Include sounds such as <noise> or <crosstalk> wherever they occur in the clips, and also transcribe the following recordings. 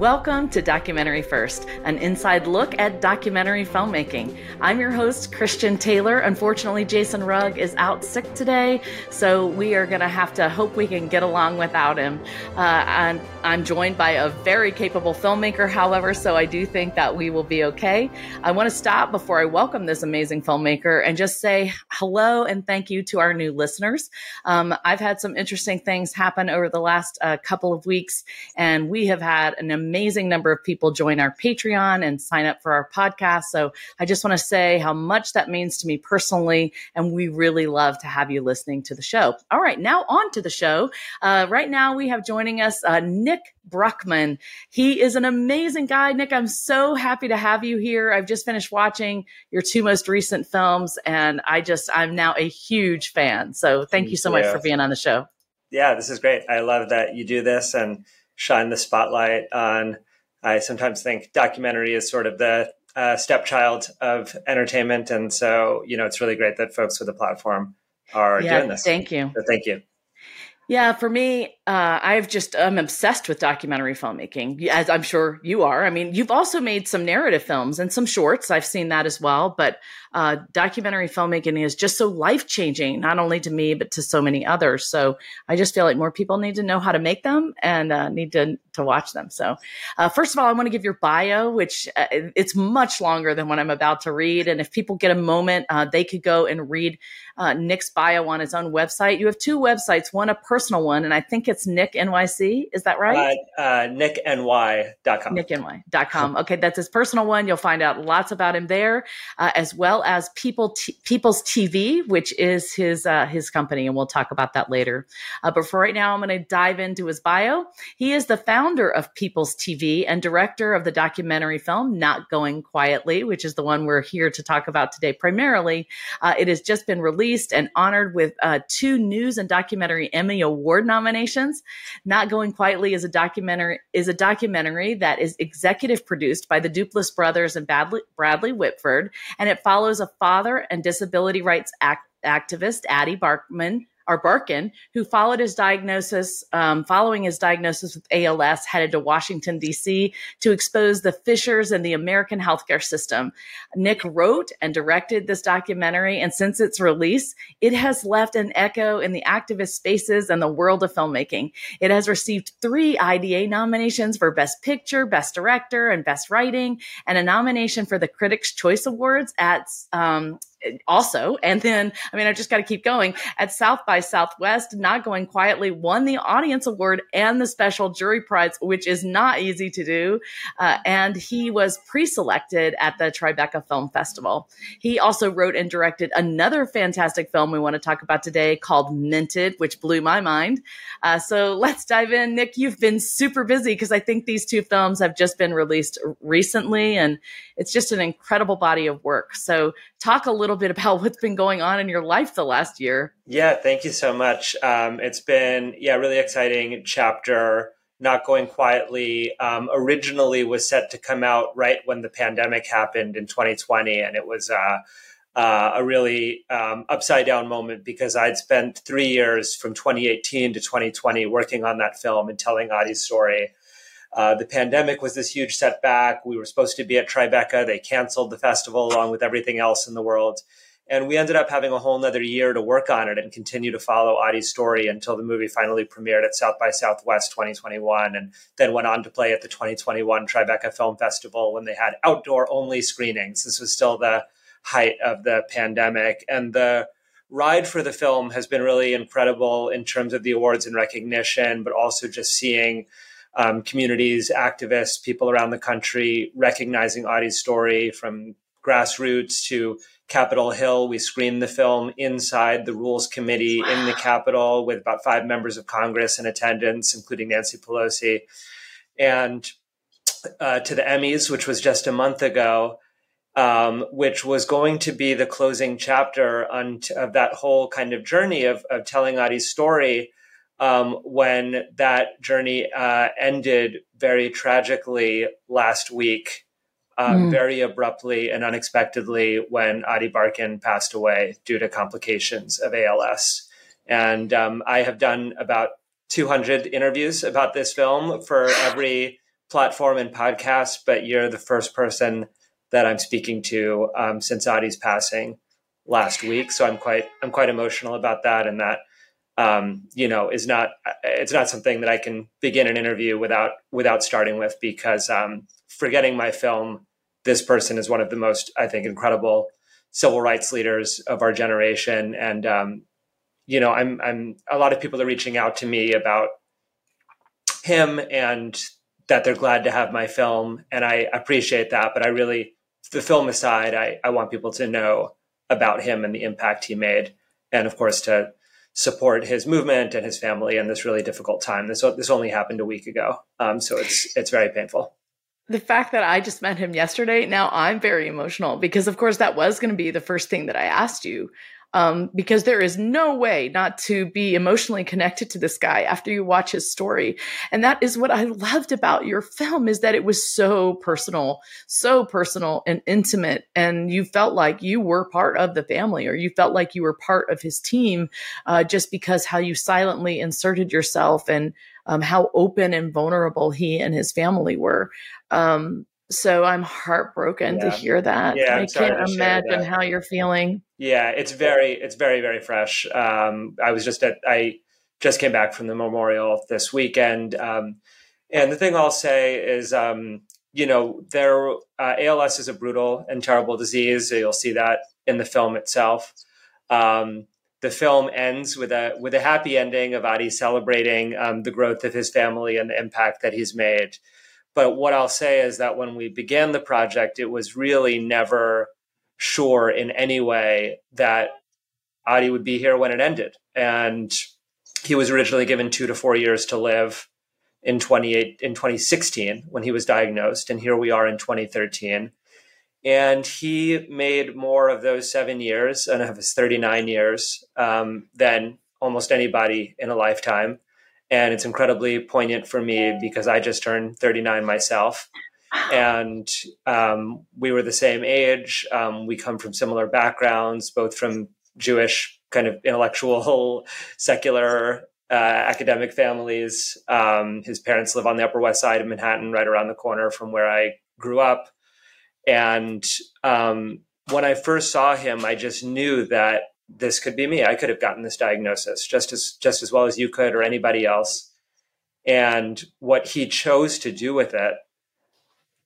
Welcome to Documentary First, an inside look at documentary filmmaking. I'm your host, Christian Taylor. Unfortunately, Jason Rugg is out sick today, so we are going to have to hope we can get along without him. Uh, I'm, I'm joined by a very capable filmmaker, however, so I do think that we will be okay. I want to stop before I welcome this amazing filmmaker and just say hello and thank you to our new listeners. Um, I've had some interesting things happen over the last uh, couple of weeks, and we have had an amazing amazing number of people join our Patreon and sign up for our podcast. So I just want to say how much that means to me personally. And we really love to have you listening to the show. All right, now on to the show. Uh, right now we have joining us uh, Nick Bruckman. He is an amazing guy. Nick, I'm so happy to have you here. I've just finished watching your two most recent films, and I just, I'm now a huge fan. So thank you so much for being on the show. Yeah, this is great. I love that you do this. And shine the spotlight on. I sometimes think documentary is sort of the uh, stepchild of entertainment, and so you know it's really great that folks with the platform are yeah, doing this. Thank you. So thank you. Yeah, for me, uh, I've just I'm obsessed with documentary filmmaking, as I'm sure you are. I mean, you've also made some narrative films and some shorts. I've seen that as well. But uh, documentary filmmaking is just so life changing, not only to me but to so many others. So I just feel like more people need to know how to make them and uh, need to to watch them. So uh, first of all, I want to give your bio, which uh, it's much longer than what I'm about to read. And if people get a moment, uh, they could go and read Nick's bio on his own website. You have two websites, one a personal one, and I think it's Nick NYC. Is that right? Uh, uh, NickNY.com. NickNY.com. Okay, that's his personal one. You'll find out lots about him there, uh, as well as People T- People's TV, which is his uh, his company, and we'll talk about that later. Uh, but for right now, I'm going to dive into his bio. He is the founder of People's TV and director of the documentary film Not Going Quietly, which is the one we're here to talk about today primarily. Uh, it has just been released and honored with two news and documentary Emmy Award nominations. Not Going Quietly is a documentary is a documentary that is executive produced by the Duplass brothers and Bradley, Bradley Whitford, and it follows a father and disability rights act, activist, Ady Barkman, or Barkan, who followed his diagnosis, um, following his diagnosis with ALS, headed to Washington, D.C. to expose the fissures in the American healthcare system. Nick wrote and directed this documentary, and since its release, it has left an echo in the activist spaces and the world of filmmaking. It has received three IDA nominations for Best Picture, Best Director, and Best Writing, and a nomination for the Critics' Choice Awards at um, also. And then, I mean, I just got to keep going. At South by Southwest, Not Going Quietly won the Audience Award and the Special Jury Prize, which is not easy to do. Uh, and he was pre selected at the Tribeca Film Festival. He also wrote and directed another fantastic film we want to talk about today called Minted, which blew my mind. Uh, so let's dive in. Nick, you've been super busy because I think these two films have just been released recently, and it's just an incredible body of work. So, talk a little little bit about what's been going on in your life the last year. Yeah, thank you so much. Um, it's been yeah, really exciting chapter. Not going quietly. Um, originally was set to come out right when the pandemic happened in 2020, and it was uh, uh, a really um, upside down moment because I'd spent three years from 2018 to 2020 working on that film and telling Ady's story. Uh, the pandemic was this huge setback. We were supposed to be at Tribeca. They canceled the festival along with everything else in the world. And we ended up having a whole nother year to work on it and continue to follow Ady's story until the movie finally premiered at South by Southwest 2021 and then went on to play at the 2021 Tribeca Film Festival when they had outdoor only screenings. This was still the height of the pandemic. And the ride for the film has been really incredible in terms of the awards and recognition, but also just seeing um, communities, activists, people around the country recognizing Ady's story from grassroots to Capitol Hill. We screened the film inside the Rules Committee wow. in the Capitol with about five members of Congress in attendance, including Nancy Pelosi. And uh, to the Emmys, which was just a month ago, um, which was going to be the closing chapter on t- of that whole kind of journey of, of telling Ady's story um, when that journey uh, ended very tragically last week, um, mm. very abruptly and unexpectedly when Ady Barkan passed away due to complications of ALS. And um, I have done about 200 interviews about this film for every platform and podcast, but you're the first person that I'm speaking to um, since Ady's passing last week. So I'm quite I'm quite emotional about that, and that um, you know is not it's not something that I can begin an interview without without starting with because um, forgetting my film, this person is one of the most I think incredible civil rights leaders of our generation, and um, you know I'm I'm a lot of people are reaching out to me about him and that they're glad to have my film. And I appreciate that but I really the film aside I, I want people to know about him and the impact he made. And of course to support his movement and his family in this really difficult time. This this only happened a week ago. Um, so it's it's very painful. The fact that I just met him yesterday, now I'm very emotional because, of course, that was going to be the first thing that I asked you um, because there is no way not to be emotionally connected to this guy after you watch his story. And that is what I loved about your film is that it was so personal, so personal and intimate. And you felt like you were part of the family or you felt like you were part of his team uh, just because how you silently inserted yourself and um, how open and vulnerable he and his family were. Um, so I'm heartbroken yeah. to hear that. Yeah, I can't imagine how you're feeling. Yeah, it's very, it's very, very fresh. Um, I was just at, I just came back from the memorial this weekend. Um, and the thing I'll say is, um, you know, there, uh, ALS is a brutal and terrible disease. You'll see that in the film itself. Um, the film ends with a with a happy ending of Ady celebrating um, the growth of his family and the impact that he's made. But what I'll say is that when we began the project, it was really never sure in any way that Ady would be here when it ended. And he was originally given two to four years to live in 28 in 2016 when he was diagnosed and here we are in 2013 and he made more of those seven years and of his 39 years um, than almost anybody in a lifetime and it's incredibly poignant for me because I just turned 39 myself. And um, we were the same age. Um, we come from similar backgrounds, both from Jewish kind of intellectual, <laughs> secular, uh, academic families. Um, his parents live on the Upper West Side of Manhattan, right around the corner from where I grew up. And um, when I first saw him, I just knew that this could be me. I could have gotten this diagnosis just as just as well as you could or anybody else. And what he chose to do with it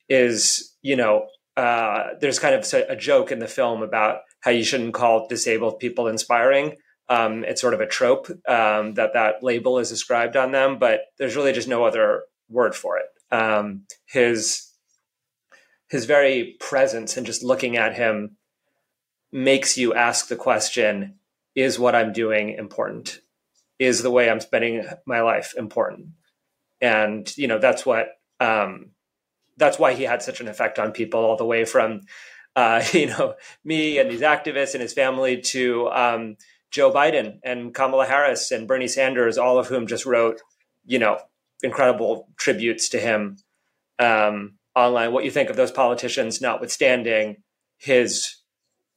is, you know, uh, there's kind of a joke in the film about how you shouldn't call disabled people inspiring. Um, it's sort of a trope um, that that label is ascribed on them, but there's really just no other word for it. Um, his his very presence and just looking at him makes you ask the question is what I'm doing important? Is the way I'm spending my life important? And, you know, that's what, um, that's why he had such an effect on people all the way from, uh, <laughs> you know, me and these activists and his family to um, Joe Biden and Kamala Harris and Bernie Sanders, all of whom just wrote, you know, incredible tributes to him um, online. What you think of those politicians, notwithstanding his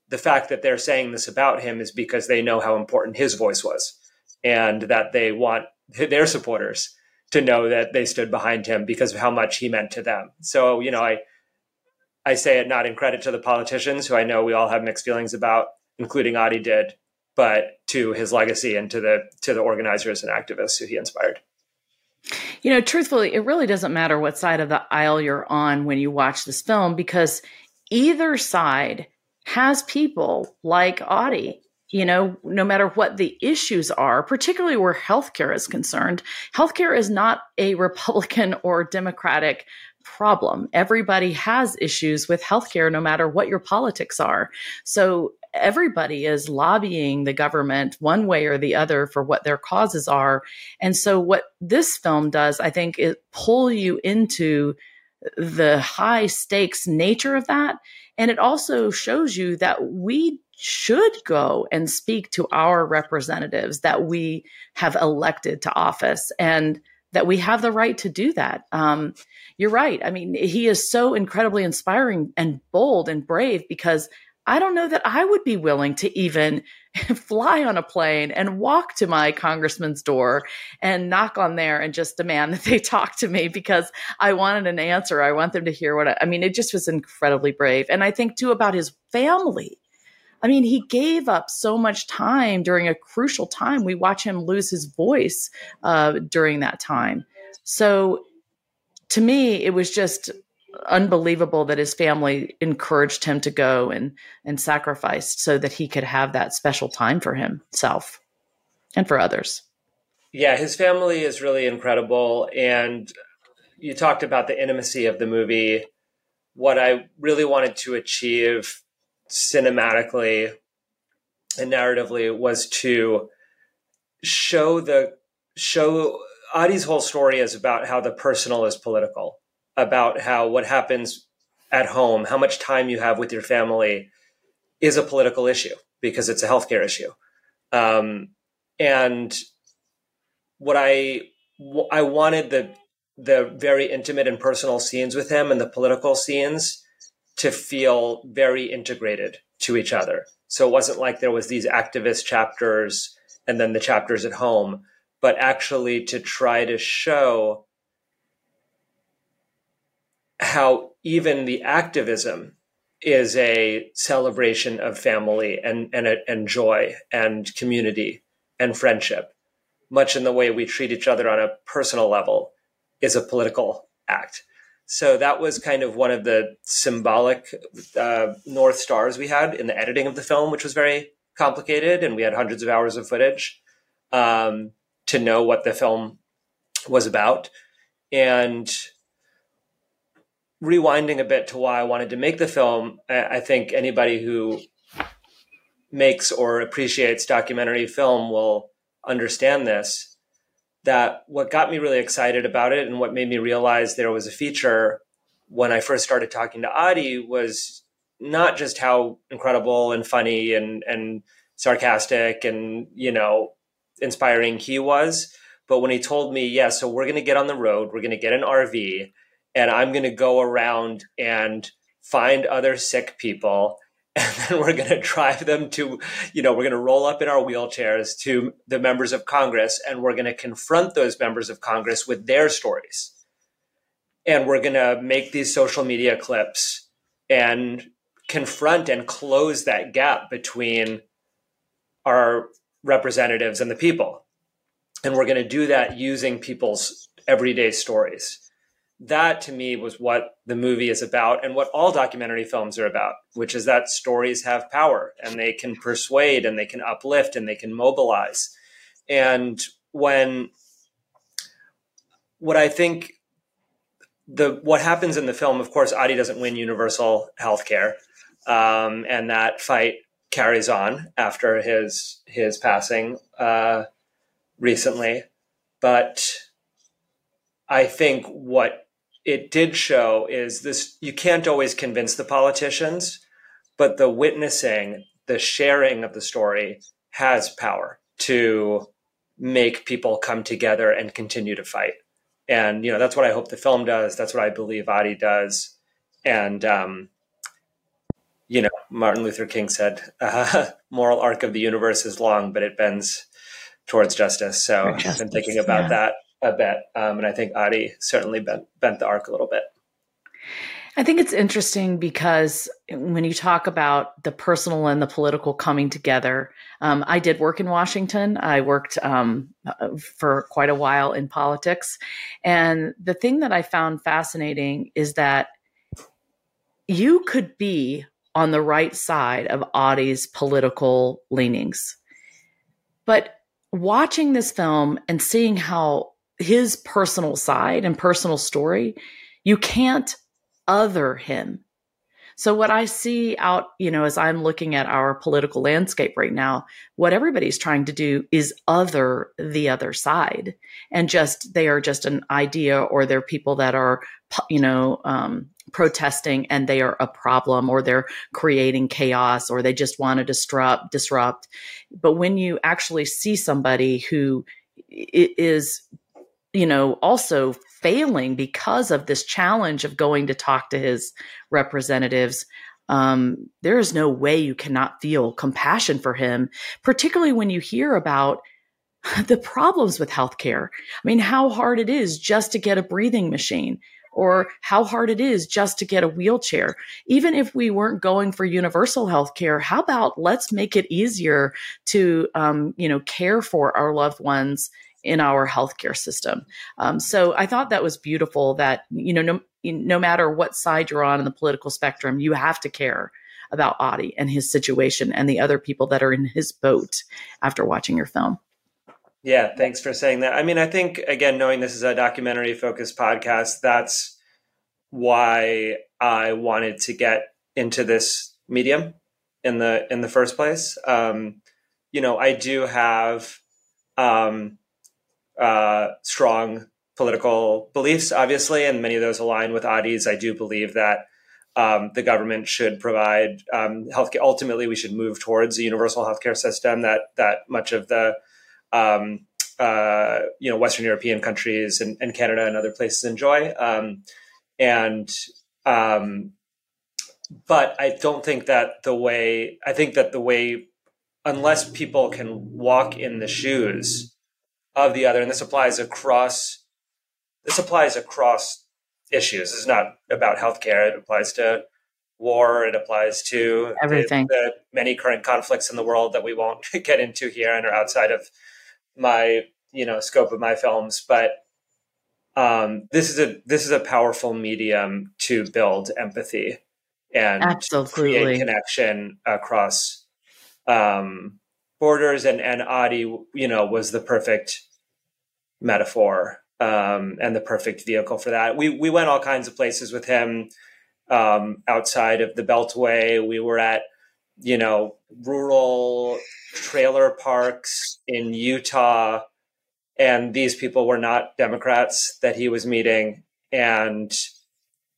the fact that they're saying this about him is because they know how important his voice was and that they want their supporters to know that they stood behind him because of how much he meant to them. So, you know, I I say it not in credit to the politicians who I know we all have mixed feelings about, including Ady did, but to his legacy and to the to the organizers and activists who he inspired. You know, truthfully, it really doesn't matter what side of the aisle you're on when you watch this film because either side has people like Ady you know, no matter what the issues are, particularly where healthcare is concerned, healthcare is not a <laughs> Republican or Democratic problem. Everybody has issues with healthcare, no matter what your politics are. So everybody is lobbying the government one way or the other for what their causes are. And so what this film does, I think, is pull you into the high stakes nature of that and it also shows you that we should go and speak to our representatives that we have elected to office and that we have the right to do that. Um, you're right. I mean, he is so incredibly inspiring and bold and brave because I don't know that I would be willing to even <laughs> fly on a plane and walk to my congressman's door and knock on there and just demand that they <laughs> talk to me because I wanted an answer. I want them to hear what I, I mean, it just was incredibly brave. And I think too about his family. I mean, he gave up so much time during a crucial time. We watch him lose his voice uh, during that time. So to me, it was just unbelievable that his family encouraged him to go and and sacrificed so that he could have that special time for himself and for others. Yeah, his family is really incredible and you talked about the intimacy of the movie. What I really wanted to achieve cinematically and narratively was to show the show Ady's whole story is about how the personal is political about how what happens at home, how much time you have with your family is a political issue because it's a healthcare issue. Um, and what I I wanted the the very intimate and personal scenes with him and the political scenes to feel very integrated to each other. So it wasn't like there was these activist chapters and then the chapters at home, but actually to try to show how even the activism is a celebration of family and and, and joy and community and friendship, much in the way we treat each other on a personal level is a political act. So that was kind of one of the symbolic uh, north stars we had in the editing of the film, which was very complicated, and we had hundreds of hours of footage um, to know what the film was about. And rewinding a bit to why I wanted to make the film, I think anybody who makes or appreciates documentary film will understand this. That what got me really excited about it and what made me realize there was a feature when I first started talking to Ady was not just how incredible and funny and, and sarcastic and, you know, inspiring he was, but when he told me, yeah, so we're going to get on the road, we're going to get an RV, and I'm going to go around and find other sick people <laughs> and then we're going to drive them to you know we're going to roll up in our wheelchairs to the members of congress and we're going to confront those members of congress with their stories. And we're going to make these social media clips and confront and close that gap between our representatives and the people. And we're going to do that using people's everyday stories that to me was what the movie is about and what all documentary films are about, which is that stories have power and they can persuade and they can uplift and they can mobilize. And when what I think the what happens in the film, of course, Ady doesn't win universal health care. Um, and that fight carries on after his his passing uh, recently. But I think what it did show is this you can't always convince the politicians, but the witnessing, the sharing of the story has power to make people come together and continue to fight. And you know that's what I hope the film does. That's what I believe Ady does. And um, you know, Martin Luther King said, uh, <laughs> "Moral arc of the universe is long, but it bends towards justice." So justice, I've been thinking about yeah. that a bit. Um, and I think Ady certainly bent, bent the arc a little bit. I think it's interesting because when you talk about the personal and the political coming together, um, I did work in Washington. I worked um, for quite a while in politics. And the thing that I found fascinating is that you could be on the right side of Ady's political leanings. But watching this film and seeing how his personal side and personal story, you can't other him. So what I see out, you know, as I'm looking at our political landscape right now, what everybody's trying to do is other the other side and just they are just an idea or they're people that are, you know, um, protesting and they are a problem or they're creating chaos or they just want to disrupt disrupt. But when you actually see somebody who is you know, also failing because of this challenge of going to talk to his representatives. um, there is no way you cannot feel compassion for him, particularly when you hear about <laughs> the problems with healthcare. I mean, how hard it is just to get a breathing machine or how hard it is just to get a wheelchair. Even if we weren't going for universal health care, how about let's make it easier to, um, you know, care for our loved ones in our healthcare system. Um, so I thought that was beautiful that, you know, no, no matter what side you're on in the political spectrum, you have to care about Ady and his situation and the other people that are in his boat after watching your film. Yeah, thanks for saying that. I mean, I think again, knowing this is a documentary focused podcast, that's why I wanted to get into this medium in the in the first place. Um, you know, I do have um, uh, strong political beliefs, obviously, and many of those align with Ady's. I do believe that um, the government should provide um, healthcare. Ultimately, we should move towards a universal healthcare system that that much of the um, uh, you know Western European countries and, and, Canada and other places enjoy. Um, and um, but I don't think that the way I think that the way unless people can walk in the shoes of the other, and this applies across this applies across issues. It's not about healthcare. It applies to war. It applies to everything. The, the many current conflicts in the world that we won't <laughs> get into here and are outside of my you know scope of my films. But um, this is a this is a powerful medium to build empathy and Absolutely. create connection across um, borders. And and Ady, you know, was the perfect metaphor um, and the perfect vehicle for that. We we went all kinds of places with him um, outside of the Beltway. We were at you know rural trailer parks in Utah, and these people were not Democrats that he was meeting, and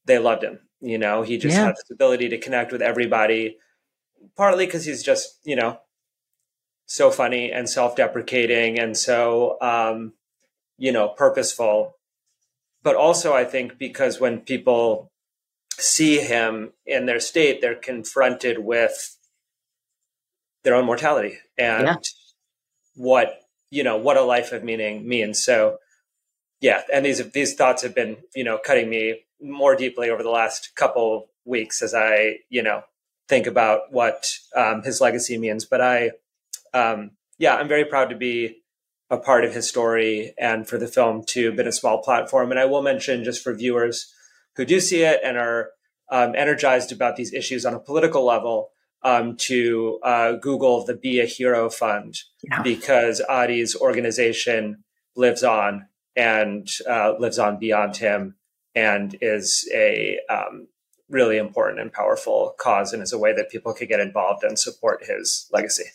they loved him. You know, he just yeah. had this ability to connect with everybody, partly because he's just you know so funny and self-deprecating, and so. Um, you know, purposeful. But also, I think because when people see him in their state, they're confronted with their own mortality and yeah. what you know what a life of meaning means. So, yeah, and these these thoughts have been you know cutting me more deeply over the last couple weeks as I you know think about what um, his legacy means. But I, um, yeah, I'm very proud to be a part of his story and for the film to been a small platform. And I will mention just for viewers who do see it and are um, energized about these issues on a political level um, to uh, Google the Be a Hero Fund yeah. because Ady's organization lives on and uh, lives on beyond him and is a um, really important and powerful cause and is a way that people could get involved and support his legacy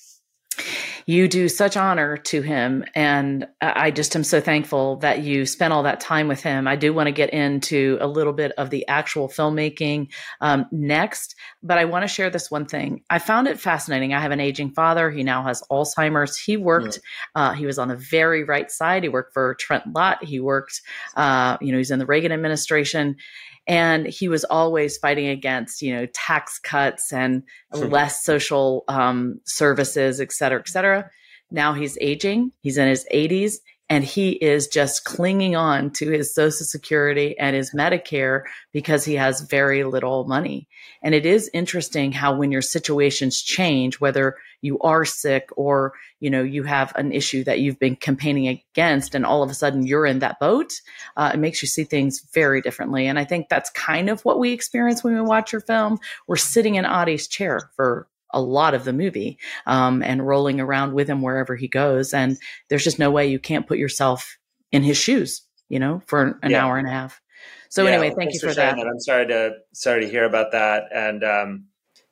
you do such honor to him. And I just am so thankful that you spent all that time with him. I do want to get into a little bit of the actual filmmaking um, next, but I want to share this one thing. I found it fascinating. I have an aging father. He now has Alzheimer's. He worked, yeah. uh, he was on the very right side. He worked for Trent Lott. He worked, uh, you know, he's in the Reagan administration and he was always fighting against you know tax cuts and sure. less social um, services et cetera et cetera. Now he's aging. He's in his 80s and he is just clinging on to his social security and his medicare because he has very little money. And it is interesting how when your situations change whether you are sick or you know you have an issue that you've been campaigning against and all of a sudden you're in that boat uh, it makes you see things very differently. And i think that's kind of what we experience when we watch your film. We're sitting in ady's chair for a lot of the movie um, and rolling around with him wherever he goes. And there's just no way you can't put yourself in his shoes, you know, for an yeah. hour and a half. So yeah, anyway, thank you for, for that. that. I'm sorry to sorry to hear about that. And um,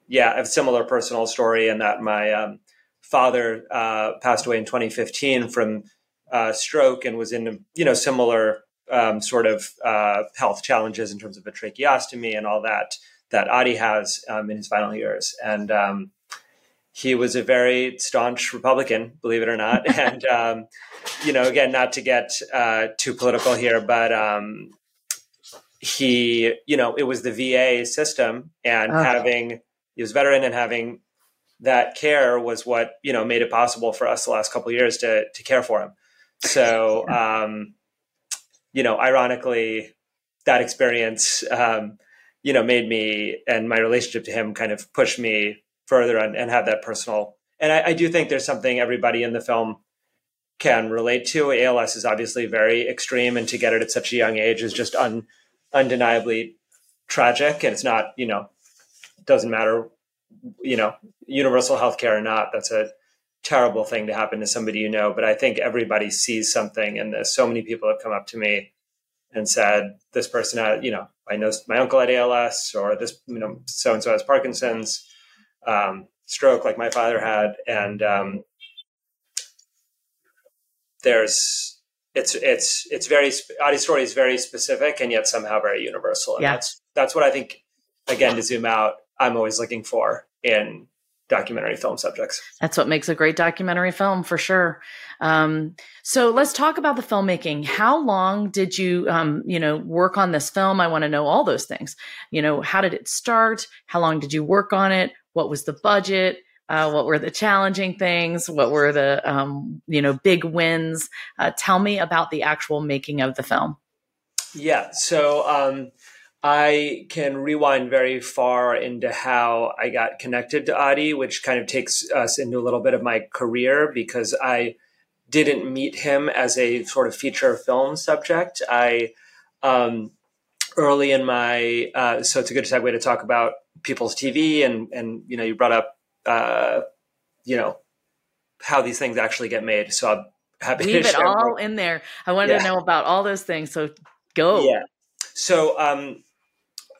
yeah, I have a similar personal story in that my um, father uh, passed away in 2015 from uh, stroke and was in you know similar um, sort of uh, health challenges in terms of a tracheostomy and all that that Ady has um, in his final years. And um, he was a very staunch Republican, believe it or not. <laughs> and, um, you know, again, not to get uh, too political here, but um, he, you know, it was the VA system and uh-huh. having he was a veteran and having that care was what you know made it possible for us the last couple years to to care for him. So um, you know, ironically, that experience um, you know made me and my relationship to him kind of push me further and, and have that personal. And I, I do think there's something everybody in the film can relate to. ALS is obviously very extreme, and to get it at such a young age is just un, undeniably tragic. And it's not, you know, doesn't matter, you know, universal health care or not. That's a terrible thing to happen to somebody you know. But I think everybody sees something in this. So many people have come up to me and said, "This person had, you know, I know my uncle had ALS, or this, you know, so and so has Parkinson's, um, stroke, like my father had," and um, there's it's it's it's very Ady's story is very specific and yet somehow very universal, and yeah. that's that's what I think. Again, to zoom out, I'm always looking for in documentary film subjects. That's what makes a great documentary film for sure. Um, so let's talk about the filmmaking. How long did you, um, you know, work on this film? I want to know all those things. You know, how did it start? How long did you work on it? What was the budget? Uh, what were the challenging things? What were the um, you know big wins? Uh, tell me about the actual making of the film. Yeah, so um, I can rewind very far into how I got connected to Ady, which kind of takes us into a little bit of my career because I didn't meet him as a sort of feature film subject. I um, early in my uh, so it's a good segue to talk about people's TV and and you know you brought up uh, you know, how these things actually get made. So I'm happy Leave it all in there. I wanted yeah. to know about all those things. So go. Yeah. So um,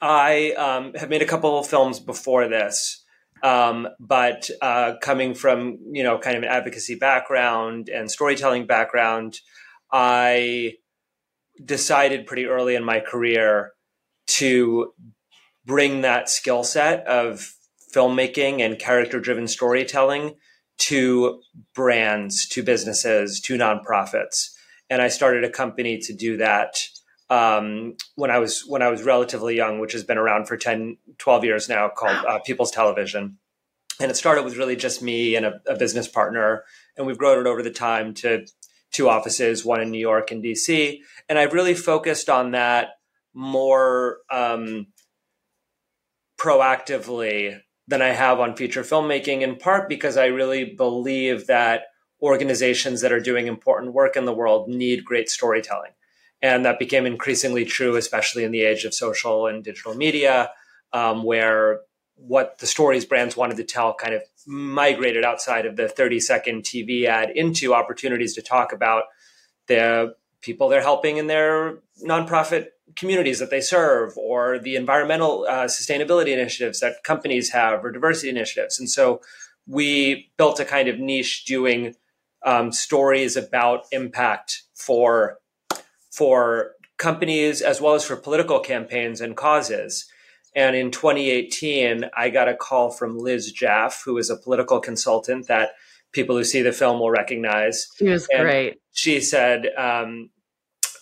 I um, have made a couple of films before this. Um, but uh, coming from you know kind of an advocacy background and storytelling background, I decided pretty early in my career to bring that skill set of filmmaking and character driven storytelling to brands, to businesses, to nonprofits. And I started a company to do that um, when I was when I was relatively young, which has been around for 10, 12 years now, called uh, People's Television. And it started with really just me and a, a, business partner, and we've grown it over the time to two offices, one in New York and DC. And I've really focused on that more um, proactively than I have on feature filmmaking, in part because I really believe that organizations that are doing important work in the world need great storytelling. And that became increasingly true, especially in the age of social and digital media, um, where what the stories brands wanted to tell kind of migrated outside of the 30 second TV ad into opportunities to talk about the people they're helping in their nonprofit communities that they serve or the environmental uh, sustainability initiatives that companies have or diversity initiatives. And so we built a kind of niche doing um, stories about impact for for companies as well as for political campaigns and causes. And in 2018, I got a call from Liz Jaffe, who is a political consultant that people who see the film will recognize. She was and great. She said um,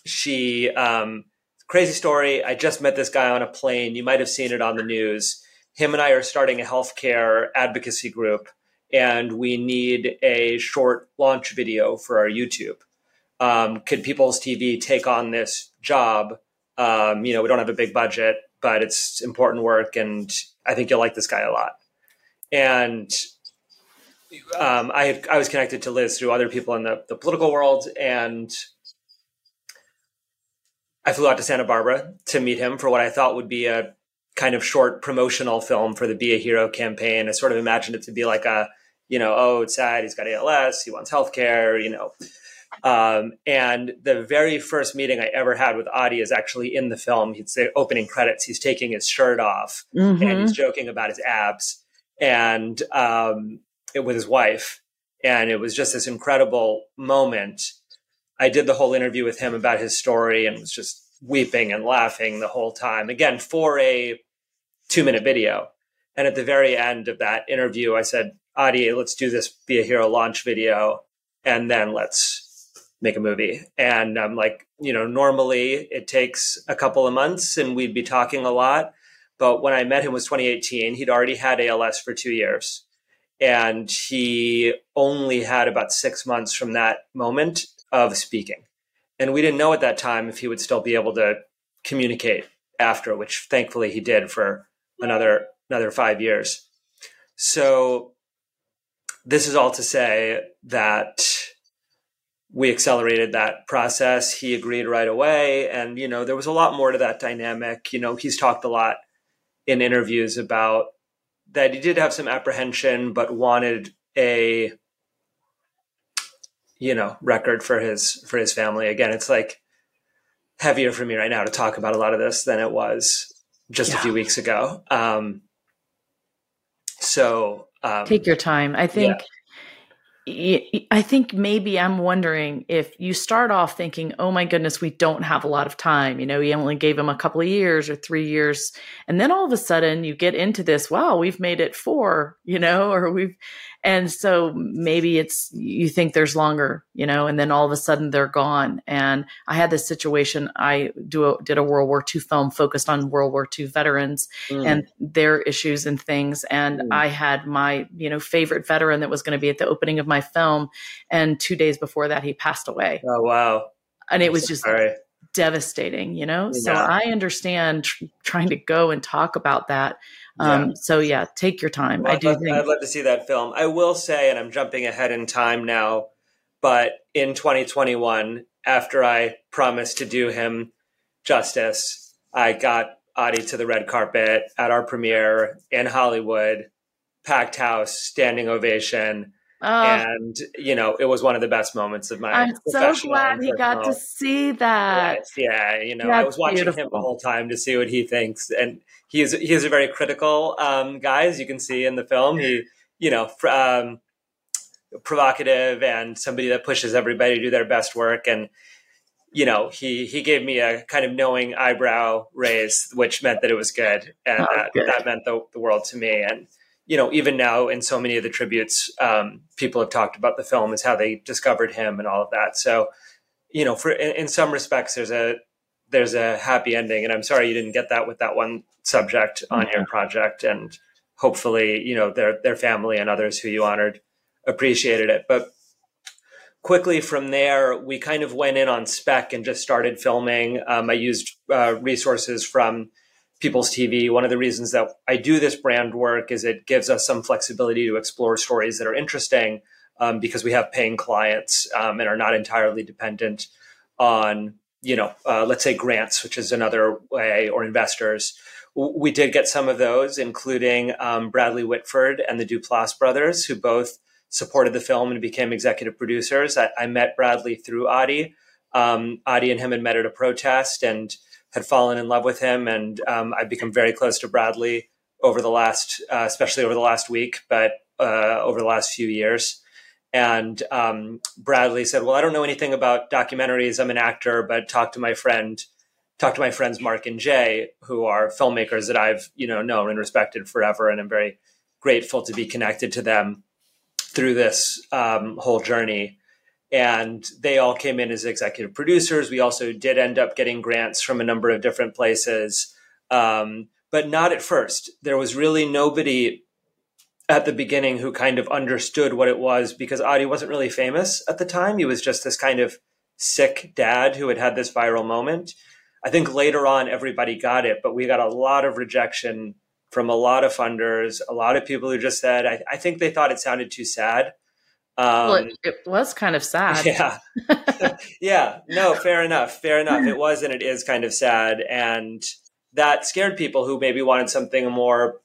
she um, crazy story. I just met this guy on a plane. You might have seen it on the news. Him and I are starting a healthcare advocacy group, and we need a short launch video for our YouTube. Um, could People's TV take on this job? Um, you know, we don't have a big budget, but it's important work, and I think you'll like this guy a lot. And um, I had, I was connected to Liz through other people in the, the political world, and I flew out to Santa Barbara to meet him for what I thought would be a kind of short promotional film for the Be a Hero campaign. I sort of imagined it to be like a, you know, oh, it's sad, he's got ALS, he wants healthcare, you know. Um, and the very first meeting I ever had with Ady is actually in the film. He's the opening credits. He's taking his shirt off mm-hmm. and he's joking about his abs and um, with his wife. And it was just this incredible moment I did the whole interview with him about his story and was just weeping and laughing the whole time. Again, for a two minute video. And at the very end of that interview, I said, Ady, let's do this Be a Hero launch video and then let's make a movie. And I'm like, you know, normally it takes a couple of months and we'd be talking a lot. but when I met him was 2018. He'd already had ALS for two years, and he only had about six months from that moment of speaking. And we didn't know at that time if he would still be able to communicate after, which thankfully he did for another another five years. So this is all to say that we accelerated that process. He agreed right away. And, you know, there was a lot more to that dynamic. You know, he's talked a lot in interviews about that he did have some apprehension, but wanted a, you know, record for his, for his family. Again, it's like heavier for me right now to talk about a lot of this than it was just yeah. a few weeks ago. Um, so, um, take your time. I think, yeah I think maybe I'm wondering if you start off thinking, oh my goodness, we don't have a lot of time. You know, you only gave him a couple of years or three years. And then all of a sudden you get into this, wow, we've made it four, you know, <laughs> or we've, and so maybe it's, you think there's longer, you know, and then all of a sudden they're gone. And I had this situation. I do a, did a World War II film focused on World War II veterans mm. and their issues and things. And mm. I had my, you know, favorite veteran that was going to be at the opening of my film. And two days before that, he passed away. Oh, wow. And it was just, Sorry devastating, you know? Yeah. So I understand tr- trying to go and talk about that. Um, yeah. So yeah, take your time. Well, I do I'd, think I'd love to see that film. I will say, and I'm jumping ahead in time now, but in 2021, after I promised to do him justice, I got Ady to the red carpet at our premiere in Hollywood, packed house, standing ovation. Oh. and you know, it was one of the best moments of my. I'm so glad he got to see that. Yeah, you know, That's I was watching beautiful. him the whole time to see what he thinks, and he is he is a very critical um, guy, as you can see in the film. He, you know, um, provocative and somebody that pushes everybody to do their best work, and you know, he he gave me a kind of knowing eyebrow raise, which meant that it was good, and oh, that, good. that meant the, the world to me, and you know, even now in so many of the tributes, um, people have talked about the film as how they discovered him and all of that. So, you know, for in, in, some respects, there's a there's a happy ending, and I'm sorry you didn't get that with that one subject on your project, and hopefully, you know, their their family and others who you honored appreciated it. But quickly from there, we kind of went in on spec and just started filming. Um, I used uh, resources from People's TV. One of the reasons that I do this brand work is it gives us some flexibility to explore stories that are interesting um, because we have paying clients um, and are not entirely dependent on, you know, uh, let's say grants, which is another way, or investors. We did get some of those, including um, Bradley Whitford and the Duplass brothers, who both supported the film and became executive producers. I, I met Bradley through Ady. Um, Ady and him had met at a protest, and had fallen in love with him, and um, I've become very close to Bradley over the last, uh, especially over the last week, but uh, over the last few years. And um, Bradley said, "Well, I don't know anything about documentaries. I'm an actor, but talk to my friend, talk to my friends Mark and Jay, who are filmmakers that I've you know known and respected forever, and I'm very grateful to be connected to them through this um, whole journey." And they all came in as executive producers. We also did end up getting grants from a number of different places, um, but not at first. There was really nobody at the beginning who kind of understood what it was because Ady wasn't really famous at the time. He was just this kind of sick dad who had had this viral moment. I think later on everybody got it, but we got a lot of rejection from a lot of funders, a lot of people who just said, I, I think they thought it sounded too sad. Um, well, it, it, was kind of <laughs> sad. Yeah. <laughs> yeah. No, fair enough. Fair enough. It was and it is kind of sad. And that scared people who maybe wanted something more,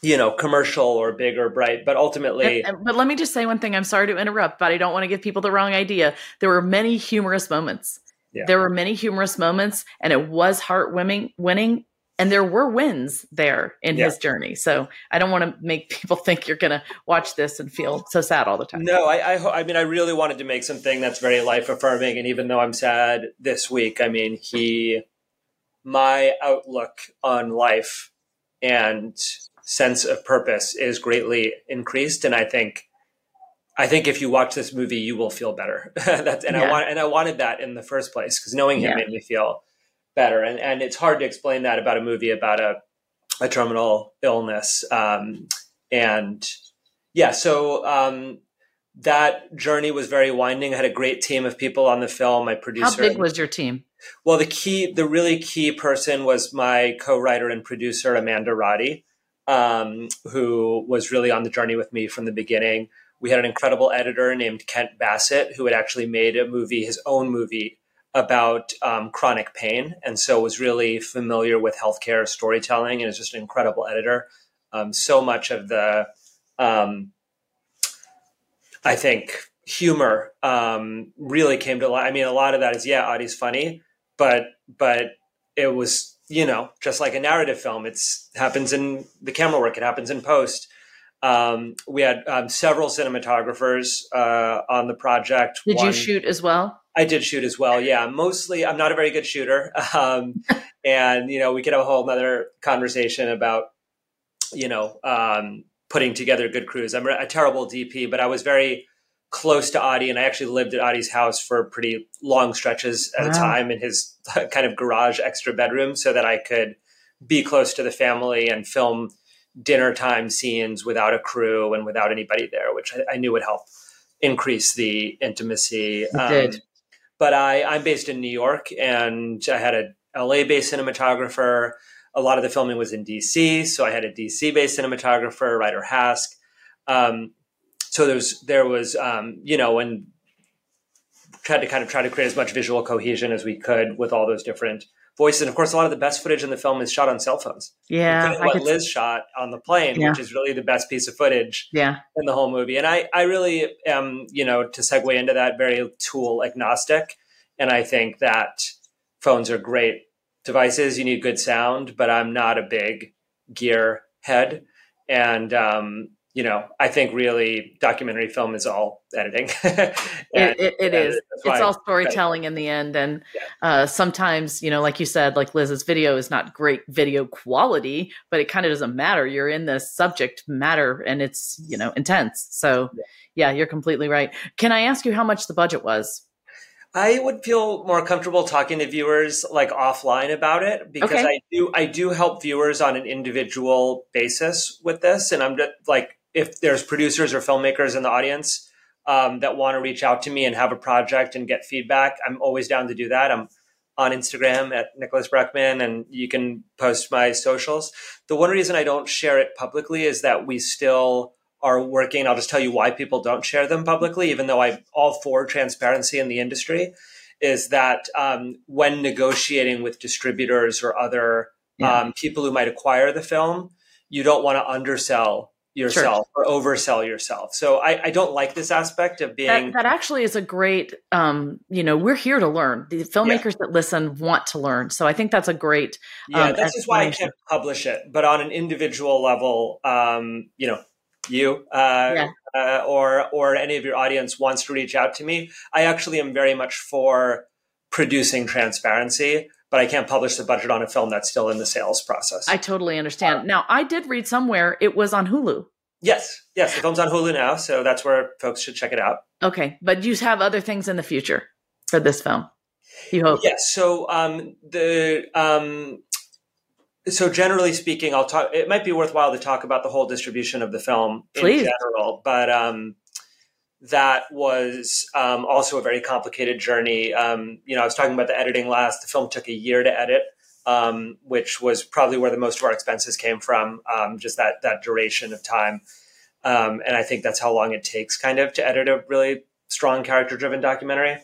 you know, commercial or big or bright. But ultimately. And, and, but let me just say one thing. I'm sorry to interrupt, but I don't want to give people the wrong idea. There were many humorous moments. Yeah. There were many humorous moments, and it was heart-winning, winning, and there were wins there in yeah. his journey. So I don't want to make people <laughs> think you're going to watch this and feel so sad all the time. No, I, I, I mean, I really wanted to make something that's very life affirming. And even though I'm sad this week, I mean, he, my outlook on life and sense of purpose is greatly increased. And I think, I think if you watch this movie, you will feel better. <laughs> that's, and yeah. I want, and I wanted that in the first place because knowing him yeah. made me feel better. And and it's hard to explain that about a movie about a a terminal illness. Um, and yeah, so um, that journey was very winding. I had a great team of people on the film. My producer. How big was your team? Well, the key, the really key person was my co-writer and producer Amanda Roddy, um, who was really on the journey with me from the beginning. We had an incredible editor named Kent Bassett, who had actually made a movie, his own movie about um, chronic pain, and so was really familiar with healthcare storytelling, and is just an incredible editor. Um, so much of the, um, I think, humor um, really came to life. I mean, a lot of that is yeah, Ady's funny, but but it was you know just like a narrative film. It's happens in the camera work. It happens in post. Um, we had um, several cinematographers uh, on the project. Did One, you shoot as well? I did shoot as well. Yeah, mostly. I'm not a very good shooter, <laughs> um, and you know we could have a whole other conversation about you know um, putting together good crews. I'm a terrible DP, but I was very close to Ady, and I actually lived at Ady's house for pretty long stretches at wow. a time in his <laughs> kind of garage extra bedroom, so that I could be close to the family and film dinner time scenes without a crew and without anybody there, which I, I knew would help increase the intimacy. Um, did. But I, I'm based in New York, and I had a LA-based cinematographer. A lot of the filming was in DC, so I had a DC-based cinematographer, Ryder Hask. Um, so there's there was um, you know and tried to kind of try to create as much visual cohesion as we could with all those different voices. And of course, a lot of the best footage in the film is shot on cell phones. Yeah, what Liz shot on the plane, yeah. which is really the best piece of footage. Yeah. in the whole movie. And I I really am you know to segue into that very tool agnostic, and I think that phones are great devices. You need good sound, but I'm not a big gear head. And um, you know, I think really documentary film is all editing. <laughs> and, it, it, it is. It's all storytelling in the end. And yeah. uh, sometimes, you know, like you said, like Liz's video is not great video quality, but it kind of doesn't matter. You're in the subject matter and it's, you know, intense. So yeah. yeah, you're completely right. Can I ask you how much the budget was? I would feel more comfortable talking to viewers like offline about it because okay. I do I do help viewers on an individual basis with this and I'm just like if there's producers or filmmakers in the audience um, that want to reach out to me and have a project and get feedback, I'm always down to do that. I'm on Instagram at Nicholas Bruckman, and you can post my socials. The one reason I don't share it publicly is that we still are working. I'll just tell you why people don't share them publicly, even though I'm all for transparency in the industry. Is that um, when negotiating with distributors or other yeah. um, people who might acquire the film, you don't want to undersell yourself sure. or oversell yourself. So I, I, don't like this aspect of being that, that actually is a great um, you know, we're here to learn. The filmmakers yeah. that listen want to learn. So I think that's a great Yeah, um, this is why I can't publish it. But on an individual level, um, you know, you uh, yeah. uh, or or any of your audience wants to reach out to me, I actually am very much for producing transparency but I can't publish the budget on a film that's still in the sales process. I totally understand. Uh, now, I did read somewhere it was on Hulu. Yes, yes, the film's on Hulu now, so that's where folks should check it out. Okay, but you have other things in the future for this film. You hope? Yes. So um, the um, so generally speaking, I'll talk. It might be worthwhile to talk about the whole distribution of the film Please. in general, but um, that was um, also a very complicated journey. Um, you know, I was talking about the editing last. The film took a year to edit, um, which was probably where the most of our expenses came from. Um, just that that duration of time, um, and I think that's how long it takes, kind of, to edit a really strong character-driven documentary.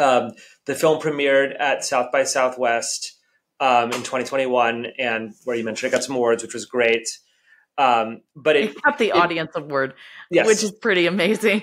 Um, the film premiered at South by Southwest in 2021, and where you mentioned it got some awards, which was great. Um, but it, it kept the it, audience word, yes. which is pretty amazing.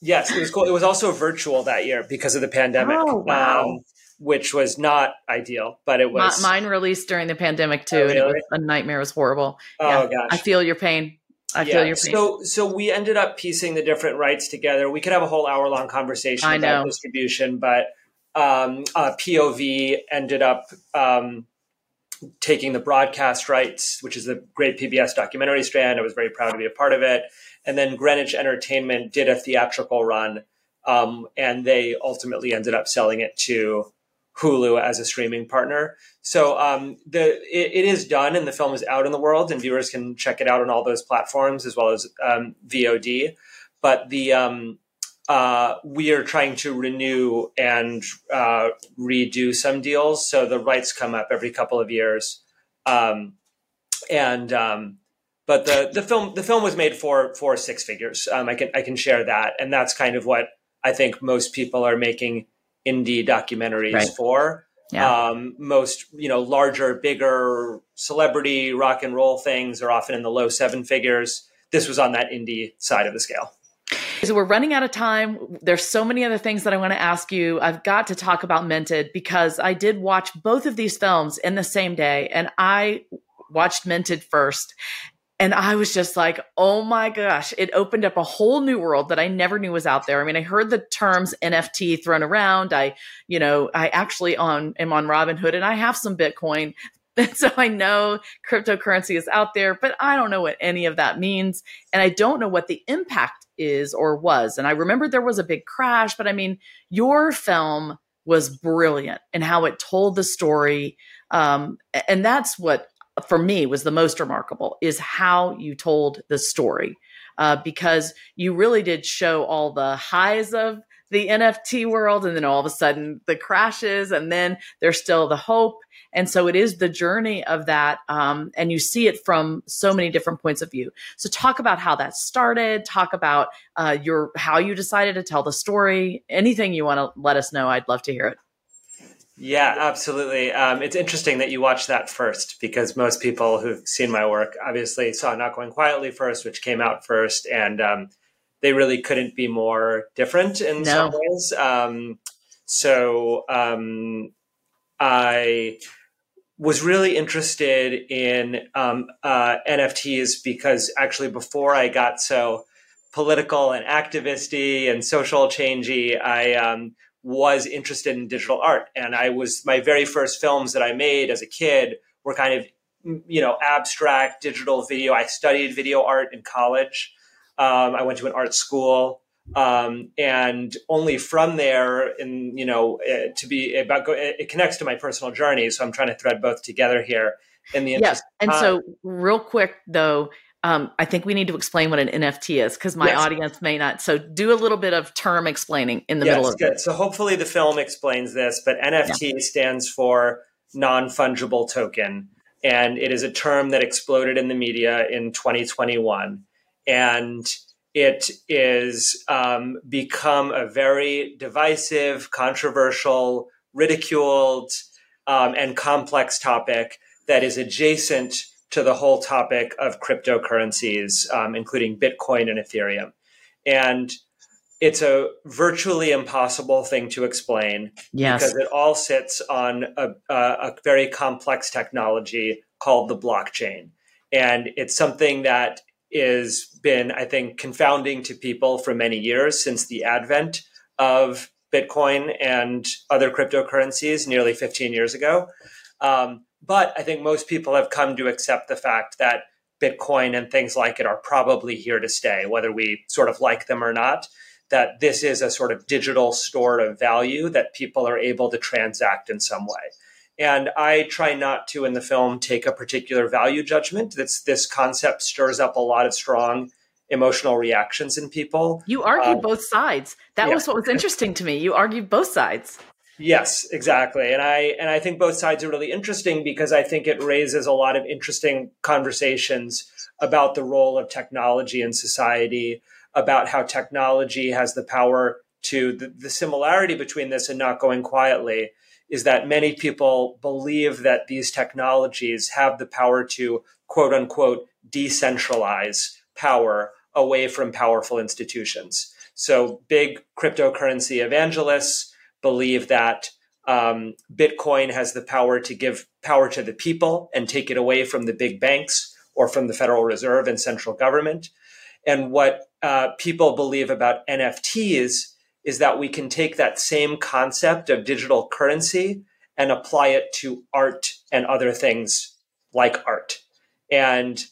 Yes, it was cool. It was also virtual that year because of the pandemic. Oh, wow. Um, which was not ideal, but it was. mine released during the pandemic too, oh, really? and it was a nightmare. It was horrible. Oh yeah, gosh, I feel your pain. I yeah. feel your pain. So, so we ended up piecing the different rights together. We could have a whole hour long conversation about distribution, but um, uh, POV ended up um, taking the broadcast rights, which is a great PBS documentary strand. I was very proud to be a part of it. And then Greenwich Entertainment did a theatrical run, um, and they ultimately ended up selling it to Hulu as a streaming partner. So um, the it, it is done, and the film is out in the world, and viewers can check it out on all those platforms as well as um, VOD. But the um, uh, we are trying to renew and uh, redo some deals, so the rights come up every couple of years, um, and um, but the the film the film was made for for six figures. Um, I can I can share that, and that's kind of what I think most people are making indie documentaries right. for. Yeah. Um, most you know larger, bigger celebrity rock and roll things are often in the low seven figures. This was on that indie side of the scale. We're running out of time. There's so many other things that I want to ask you. I've got to talk about Minted because I did watch both of these films in the same day, and I watched Minted first. And I was just like, oh my gosh, it opened up a whole new world that I never knew was out there. I mean, I heard the terms NFT thrown around. I, you know, I actually on am on Robinhood and I have some Bitcoin. And <laughs> so I know cryptocurrency is out there, but I don't know what any of that means. And I don't know what the impact is or was. And I remember there was a big crash, but I mean, your film was brilliant in how it told the story. Um, and that's what for me was the most remarkable is how you told the story uh, because you really did show all the highs of the NFT world and then all of a sudden the crashes and then there's still the hope. And so it is the journey of that. Um, and you see it from so many different points of view. So talk about how that started, talk about uh, your, how you decided to tell the story, anything you want to let us know. I'd love to hear it. Yeah, absolutely. Um, it's interesting that you watched that first because most people who've seen my work obviously saw Not Going Quietly first, which came out first, and um, they really couldn't be more different in no. some ways. Um, so um, I was really interested in um, uh, NFTs because actually before I got so political and activisty and social changey, I um, was interested in digital art. And I was, my very first films that I made as a kid were kind of, you know, abstract digital video. I studied video art in college. Um, I went to an art school. Um, and only from there, in you know, uh, to be about go, it connects to my personal journey. So I'm trying to thread both together here. In the yes, and so real quick though, um, I think we need to explain what an NFT is because my yes. audience may not. So do a little bit of term explaining in the yes, middle of good. it. So hopefully the film explains this, but NFT yeah. stands for non fungible token. And it is a term that exploded in the media in 2021. And it is um, become a very divisive, controversial, ridiculed, um, and complex topic that is adjacent to the whole topic of cryptocurrencies, um, including Bitcoin and Ethereum. And it's a virtually impossible thing to explain yes. because it all sits on a, a, very complex technology called the blockchain. And it's something that is been, I think, confounding to people for many years since the advent of Bitcoin and other cryptocurrencies nearly 15 years ago. Um, but I think most people have come to accept the fact that Bitcoin and things like it are probably here to stay, whether we sort of like them or not. That this is a sort of digital store of value that people are able to transact in some way. And I try not to, in the film, take a particular value judgment. That's this concept stirs up a lot of strong emotional reactions in people. You argue um, both sides. That yeah. was what was interesting to me. You argued both sides. Yes, exactly. And I and I think both sides are really interesting because I think it raises a lot of interesting conversations about the role of technology in society, about how technology has the power to the, the similarity between this and not going quietly is that many people believe that these technologies have the power to quote unquote decentralize power away from powerful institutions. So big cryptocurrency evangelists believe that um, Bitcoin has the power to give power to the people and take it away from the big banks or from the Federal Reserve and central government. And what uh, people believe about NFTs is that we can take that same concept of digital currency and apply it to art and other things like art. And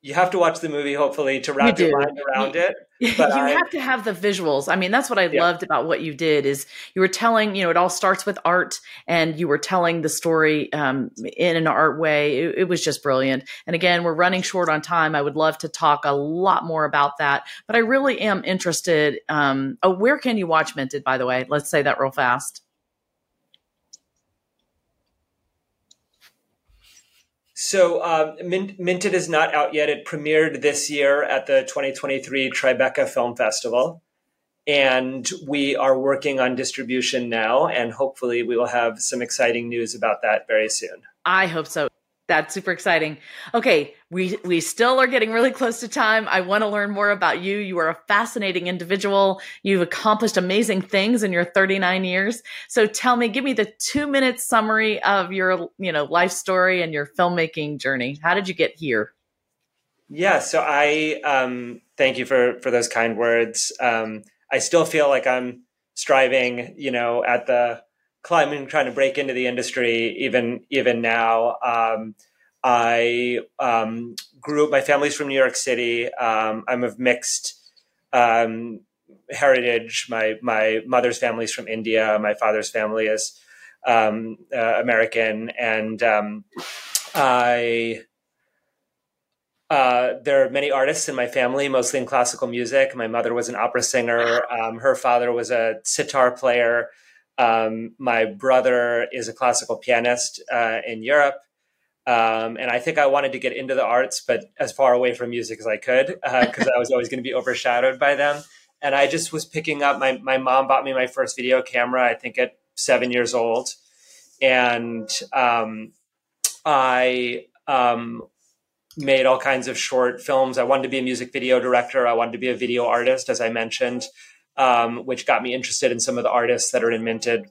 you have to watch the movie hopefully to wrap your mind around it. <laughs> But you I, have to have the visuals. I mean, that's what I yeah. loved about what you did is you were telling, you know, it all starts with art and you were telling the story um, in an art way. It, it, was just brilliant. And again, we're running short on time. I would love to talk a lot more about that, but I really am interested. Um, oh, where can you watch Minted, by the way? Let's say that real fast. So um, Minted is not out yet. It premiered this year at the 2023 Tribeca Film Festival. And we are working on distribution now, and hopefully, we will have some exciting news about that very soon. I hope so that's super exciting. Okay, we we still are getting really close to time. I want to learn more about you. You are a fascinating individual. You've accomplished amazing things in your 39 years. So tell me, give me the 2-minute summary of your, you know, life story and your filmmaking journey. How did you get here? Yeah, so I um, thank you for for those kind words. Um, I still feel like I'm striving, you know, at the climbing, trying to break into the industry even even now. Um, I um, grew up. My family's from New York City. Um, I'm of mixed um, heritage. My my mother's family's from India. My father's family is um, uh, American, and um, I. Uh, there are many artists in my family, mostly in classical music. My mother was an opera singer. her father was a sitar player. Um, my brother is a classical pianist uh, in Europe. Um, and I think I wanted to get into the arts, but as far away from music as I could, because uh, <laughs> I was always going to be overshadowed by them. And I just was picking up. My my mom bought me my first video camera. I think at seven years old, and um, I um, made all kinds of short films. I wanted to be a music video director. I wanted to be a video artist, as I mentioned um, which got me interested in some of the artists that are in Minted.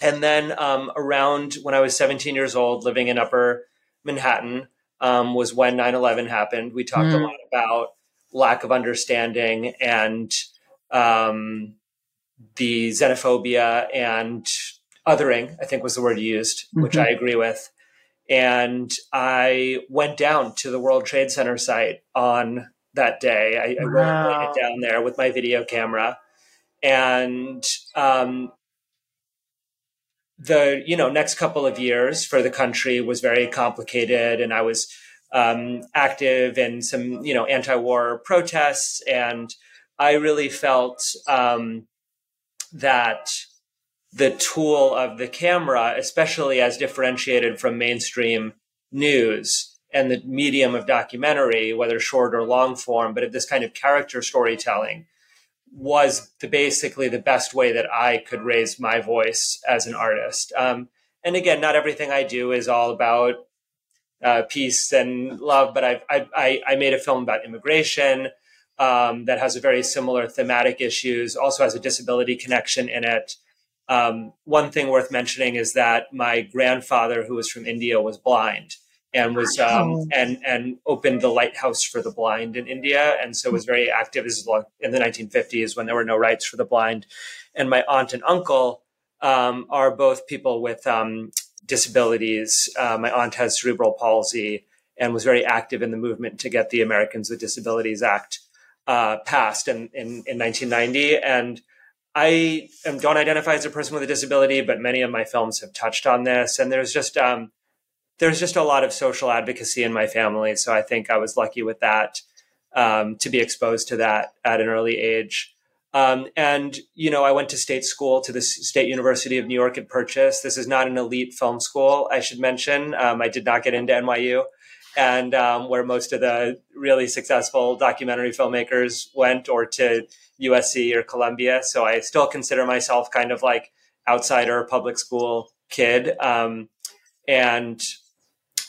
And then um, around when I was 17 years old, living in Upper Manhattan, um, was when 9 11 happened. We talked mm. a lot about lack of understanding and um, the xenophobia and othering, I think was the word used, mm-hmm. which I agree with. And I went down to the World Trade Center site on that day. I, I wow. it down there with my video camera, and um, the you know next couple of years for the country was very complicated, and I was um, active in some you know anti-war protests, and I really felt um, that the tool of the camera, especially as differentiated from mainstream news, and the medium of documentary, whether short or long form, but of this kind of character storytelling was the, basically the best way that I could raise my voice as an artist. Um, and again, not everything I do is all about uh, peace and love, but I've, I, I made a film about immigration um, that has a very similar thematic issues, also has a disability connection in it. Um, one thing worth mentioning is that my grandfather, who was from India, was blind and was um, and and opened the lighthouse for the blind in India, and so was very active. This is in the 1950s when there were no rights for the blind, and my aunt and uncle um, are both people with um, disabilities. Uh, my aunt has cerebral palsy and was very active in the movement to get the Americans with Disabilities Act uh, passed in, in, in 1990, and. I am, don't identify as a person with a disability, but many of my films have touched on this. And there's just um, there's just a lot of social advocacy in my family. So I think I was lucky with that um, to be exposed to that at an early age. Um, and, you know, I went to state school to the State University of New York at Purchase. This is not an elite film school, I should mention. Um, I did not get into NYU, and um, where most of the really successful documentary filmmakers went, or to USC or Columbia. So I still consider myself kind of like outsider public school kid. Um, and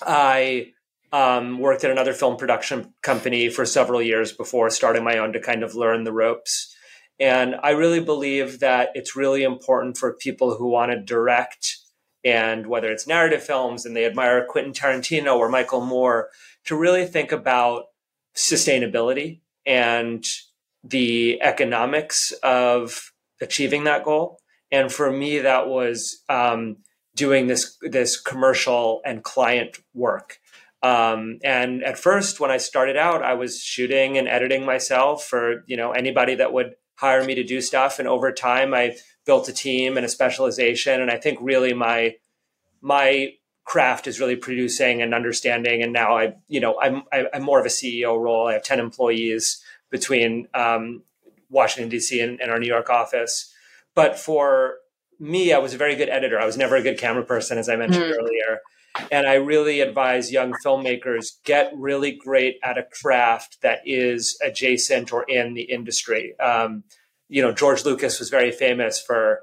I um, worked at another film production company for several years before starting my own to kind of learn the ropes. And I really believe that it's really important for people who want to direct and whether it's narrative films and they admire Quentin Tarantino or Michael Moore to really think about sustainability and the economics of achieving that goal. And for me, that was um, doing this this commercial and client work. Um, and at first, when I started out, I was shooting and editing myself for you know anybody that would hire me to do stuff. And over time, I built a team and a specialization. And I think really my my craft is really producing and understanding. And now I, you know, I'm I'm more of a CEO role. I have ten employees between um, Washington D.C. And, and our New York office. But for me, I was a very good editor. I was never a good camera person, as I mentioned mm. earlier. And I really advise young filmmakers get really great at a craft that is adjacent or in the industry. Um, you know, George Lucas was very famous for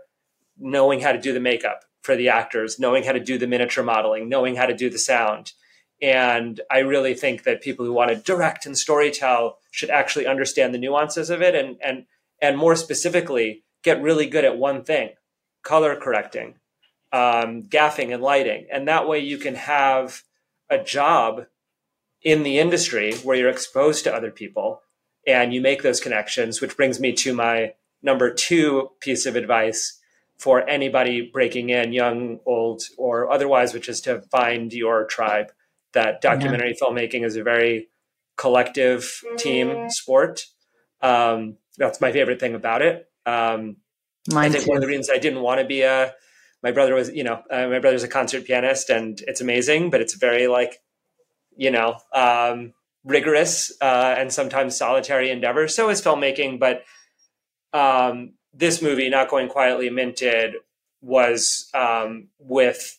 knowing how to do the makeup for the actors, knowing how to do the miniature modeling, knowing how to do the sound. And I really think that people who want to direct and storytell should actually understand the nuances of it and and and more specifically get really good at one thing, color correcting um, gaffing and lighting. And that way you can have a job in the industry where you're exposed to other people and you make those connections, which brings me to my number two piece of advice for anybody breaking in, young, old, or otherwise, which is to find your tribe. That documentary yeah. filmmaking is a very collective team sport. Um, that's my favorite thing about it. Um, I think too. one of the reasons I didn't want to be a my brother was, you know, uh, my brother's a concert pianist and it's amazing, but it's very like, you know, um, rigorous uh, and sometimes solitary endeavor. So is filmmaking, but um, this movie, Not Going Quietly Minted, was um, with,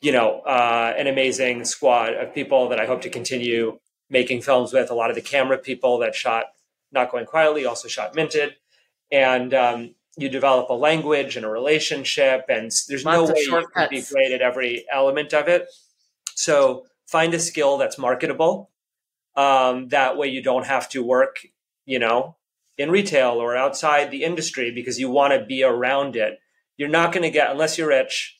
you know, uh, an amazing squad of people that I hope to continue making films with. A lot of the camera people that shot Not Going Quietly also shot Minted. And um, you develop a language and a relationship, and there's Lots no way you can be great at every element of it. So find a skill that's marketable. Um, that way, you don't have to work, you know, in retail or outside the industry because you want to be around it. You're not going to get unless you're rich.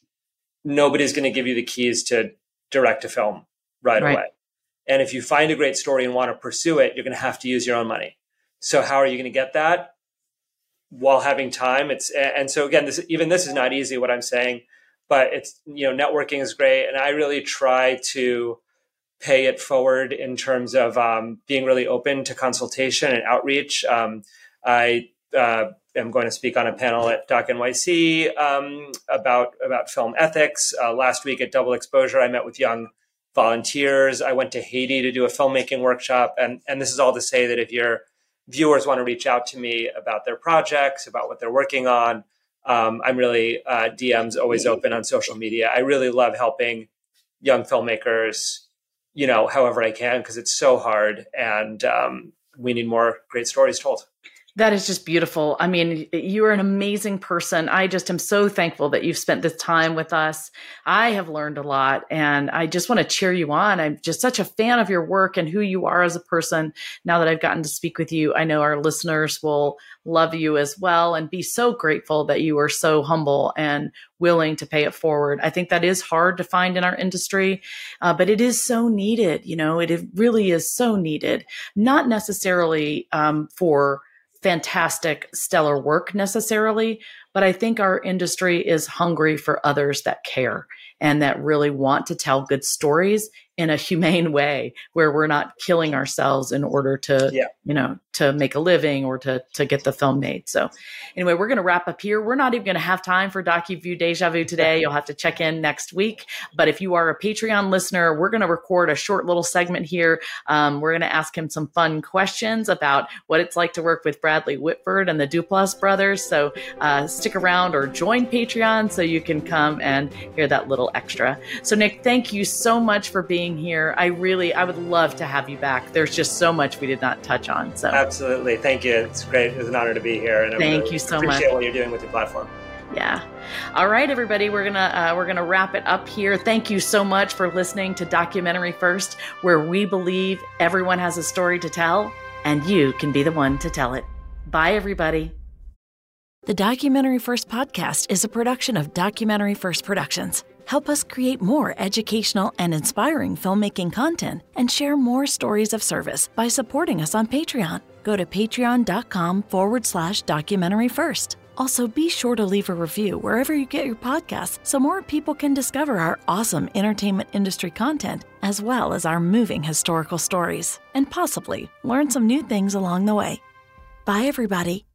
Nobody's going to give you the keys to direct a film right, right. away. And if you find a great story and want to pursue it, you're going to have to use your own money. So how are you going to get that? While having time. It's and so again, this even this is not easy. What I'm saying, but it's you know networking is great, and I really try to pay it forward in terms of um, being really open to consultation and outreach. Um, I uh, am going to speak on a panel at Doc NYC um, about about film ethics. Uh, last week at Double Exposure, I met with young volunteers. I went to Haiti to do a filmmaking workshop, and and this is all to say that if you're viewers want to reach out to me about their projects, about what they're working on, um, I'm really uh, DMs always open on social media. I really love helping young filmmakers, you know, however I can because it's so hard, and um, we need more great stories told. That is just beautiful. I mean, you are an amazing person. I just am so thankful that you've spent this time with us. I have learned a lot and I just want to cheer you on. I'm just such a fan of your work and who you are as a person. Now that I've gotten to speak with you, I know our listeners will love you as well and be so grateful that you are so humble and willing to pay it forward. I think that is hard to find in our industry, uh, but it is so needed. You know, it, really is so needed, not necessarily um, for fantastic, stellar work necessarily, but I think our industry is hungry for others that care and that really want to tell good stories in a humane way where we're not killing ourselves in order to yeah. you know to make a living or to to get the film made. So anyway we're going to wrap up here. We're not even going to have time for docuview deja vu today. <laughs> You'll have to check in next week. But if you are a patreon listener we're going to record a short little segment here. Um, we're going to ask him some fun questions about what it's like to work with bradley whitford and the duplass brothers. So uh, stick around or join patreon so you can come and hear that little extra. So nick thank you so much for being being here. I really, I would love to have you back. There's just so much we did not touch on. So absolutely, thank you. It's great. It's an honor to be here, and I thank really you so appreciate much. Appreciate what you're doing with your platform. Yeah. All right, everybody, we're gonna uh, we're gonna wrap it up here. Thank you so much for listening to Documentary First, where we believe everyone has a story to tell, and you can be the one to tell it. Bye, everybody. The Documentary First podcast is a production of Documentary First Productions. Help us create more educational and inspiring filmmaking content and share more stories of service by supporting us on Patreon. Go to patreon.com forward slash documentary first. Also, be sure to leave a review wherever you get your podcasts so more people can discover our awesome entertainment industry content as well as our moving historical stories and possibly learn some new things along the way. Bye, everybody.